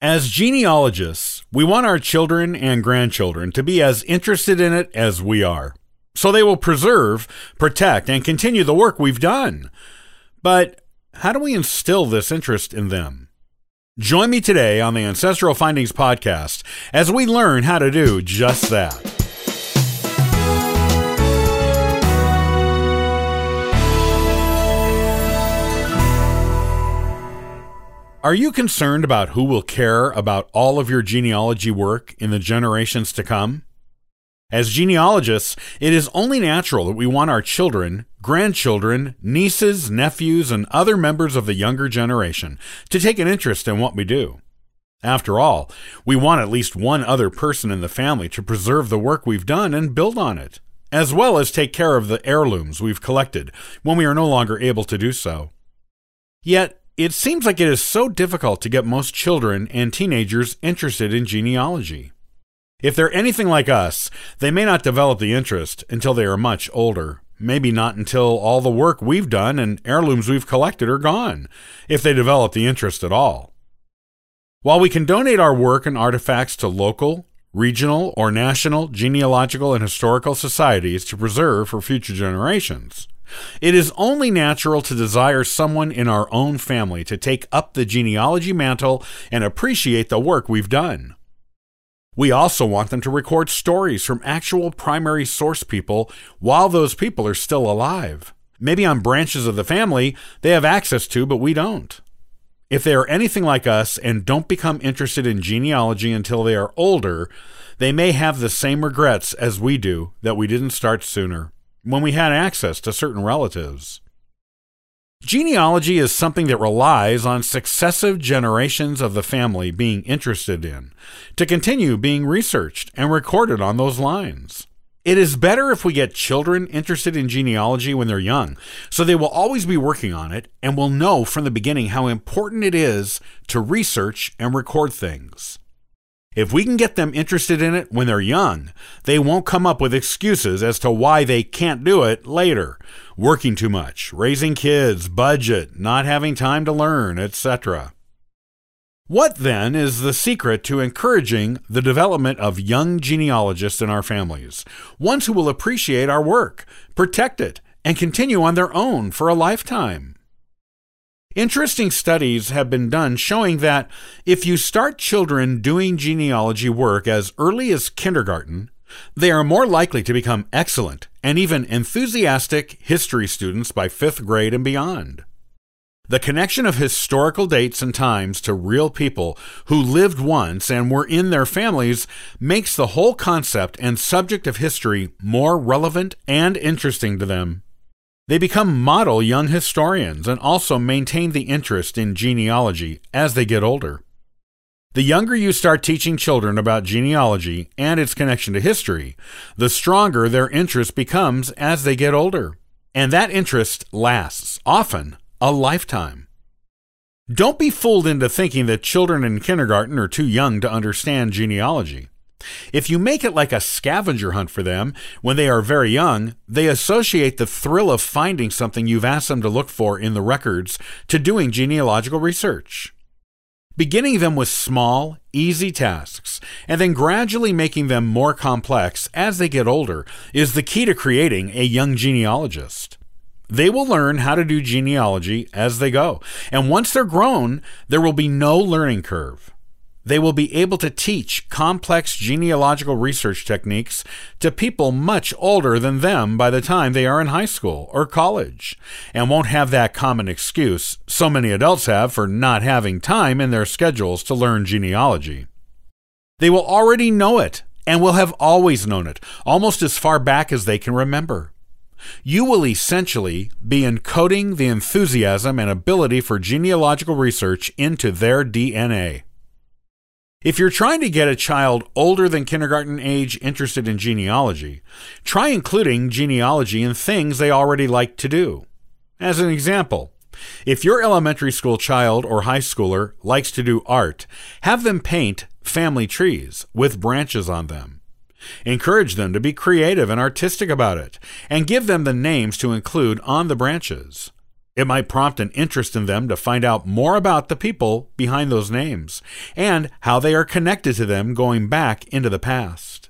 As genealogists, we want our children and grandchildren to be as interested in it as we are. So they will preserve, protect, and continue the work we've done. But how do we instill this interest in them? Join me today on the Ancestral Findings Podcast as we learn how to do just that. Are you concerned about who will care about all of your genealogy work in the generations to come? As genealogists, it is only natural that we want our children, grandchildren, nieces, nephews, and other members of the younger generation to take an interest in what we do. After all, we want at least one other person in the family to preserve the work we've done and build on it, as well as take care of the heirlooms we've collected when we are no longer able to do so. Yet, it seems like it is so difficult to get most children and teenagers interested in genealogy. If they're anything like us, they may not develop the interest until they are much older. Maybe not until all the work we've done and heirlooms we've collected are gone, if they develop the interest at all. While we can donate our work and artifacts to local, regional, or national genealogical and historical societies to preserve for future generations, it is only natural to desire someone in our own family to take up the genealogy mantle and appreciate the work we've done. We also want them to record stories from actual primary source people while those people are still alive. Maybe on branches of the family they have access to, but we don't. If they are anything like us and don't become interested in genealogy until they are older, they may have the same regrets as we do that we didn't start sooner when we had access to certain relatives. Genealogy is something that relies on successive generations of the family being interested in to continue being researched and recorded on those lines. It is better if we get children interested in genealogy when they're young, so they will always be working on it and will know from the beginning how important it is to research and record things. If we can get them interested in it when they're young, they won't come up with excuses as to why they can't do it later. Working too much, raising kids, budget, not having time to learn, etc. What then is the secret to encouraging the development of young genealogists in our families? Ones who will appreciate our work, protect it, and continue on their own for a lifetime. Interesting studies have been done showing that if you start children doing genealogy work as early as kindergarten, they are more likely to become excellent and even enthusiastic history students by fifth grade and beyond. The connection of historical dates and times to real people who lived once and were in their families makes the whole concept and subject of history more relevant and interesting to them. They become model young historians and also maintain the interest in genealogy as they get older. The younger you start teaching children about genealogy and its connection to history, the stronger their interest becomes as they get older. And that interest lasts, often, a lifetime. Don't be fooled into thinking that children in kindergarten are too young to understand genealogy. If you make it like a scavenger hunt for them when they are very young, they associate the thrill of finding something you've asked them to look for in the records to doing genealogical research. Beginning them with small, easy tasks, and then gradually making them more complex as they get older is the key to creating a young genealogist. They will learn how to do genealogy as they go, and once they're grown, there will be no learning curve they will be able to teach complex genealogical research techniques to people much older than them by the time they are in high school or college, and won't have that common excuse so many adults have for not having time in their schedules to learn genealogy. They will already know it and will have always known it, almost as far back as they can remember. You will essentially be encoding the enthusiasm and ability for genealogical research into their DNA. If you're trying to get a child older than kindergarten age interested in genealogy, try including genealogy in things they already like to do. As an example, if your elementary school child or high schooler likes to do art, have them paint family trees with branches on them. Encourage them to be creative and artistic about it, and give them the names to include on the branches. It might prompt an interest in them to find out more about the people behind those names and how they are connected to them going back into the past.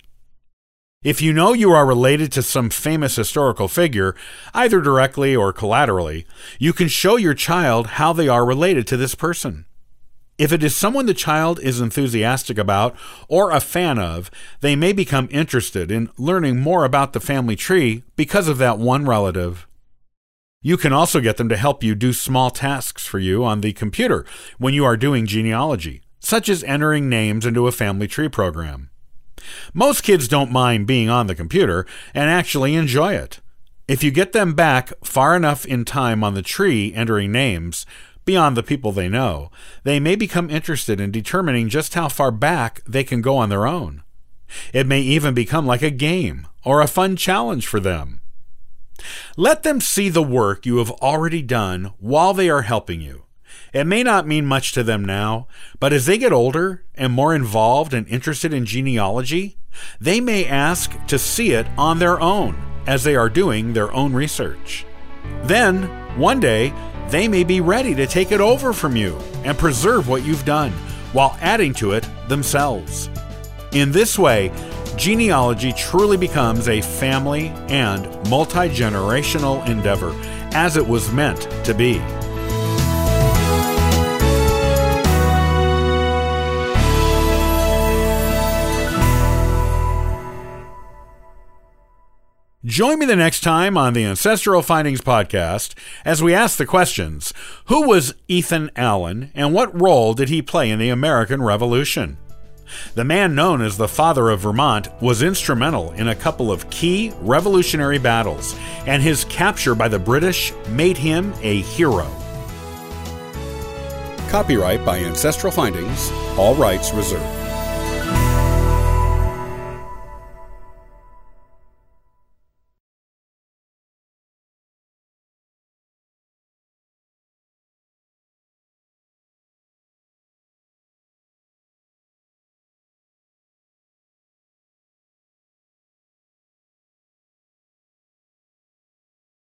If you know you are related to some famous historical figure, either directly or collaterally, you can show your child how they are related to this person. If it is someone the child is enthusiastic about or a fan of, they may become interested in learning more about the family tree because of that one relative. You can also get them to help you do small tasks for you on the computer when you are doing genealogy, such as entering names into a family tree program. Most kids don't mind being on the computer and actually enjoy it. If you get them back far enough in time on the tree entering names, beyond the people they know, they may become interested in determining just how far back they can go on their own. It may even become like a game or a fun challenge for them. Let them see the work you have already done while they are helping you. It may not mean much to them now, but as they get older and more involved and interested in genealogy, they may ask to see it on their own as they are doing their own research. Then, one day, they may be ready to take it over from you and preserve what you've done while adding to it themselves. In this way, genealogy truly becomes a family and multi generational endeavor, as it was meant to be. Join me the next time on the Ancestral Findings podcast as we ask the questions Who was Ethan Allen and what role did he play in the American Revolution? The man known as the Father of Vermont was instrumental in a couple of key revolutionary battles, and his capture by the British made him a hero. Copyright by Ancestral Findings, all rights reserved.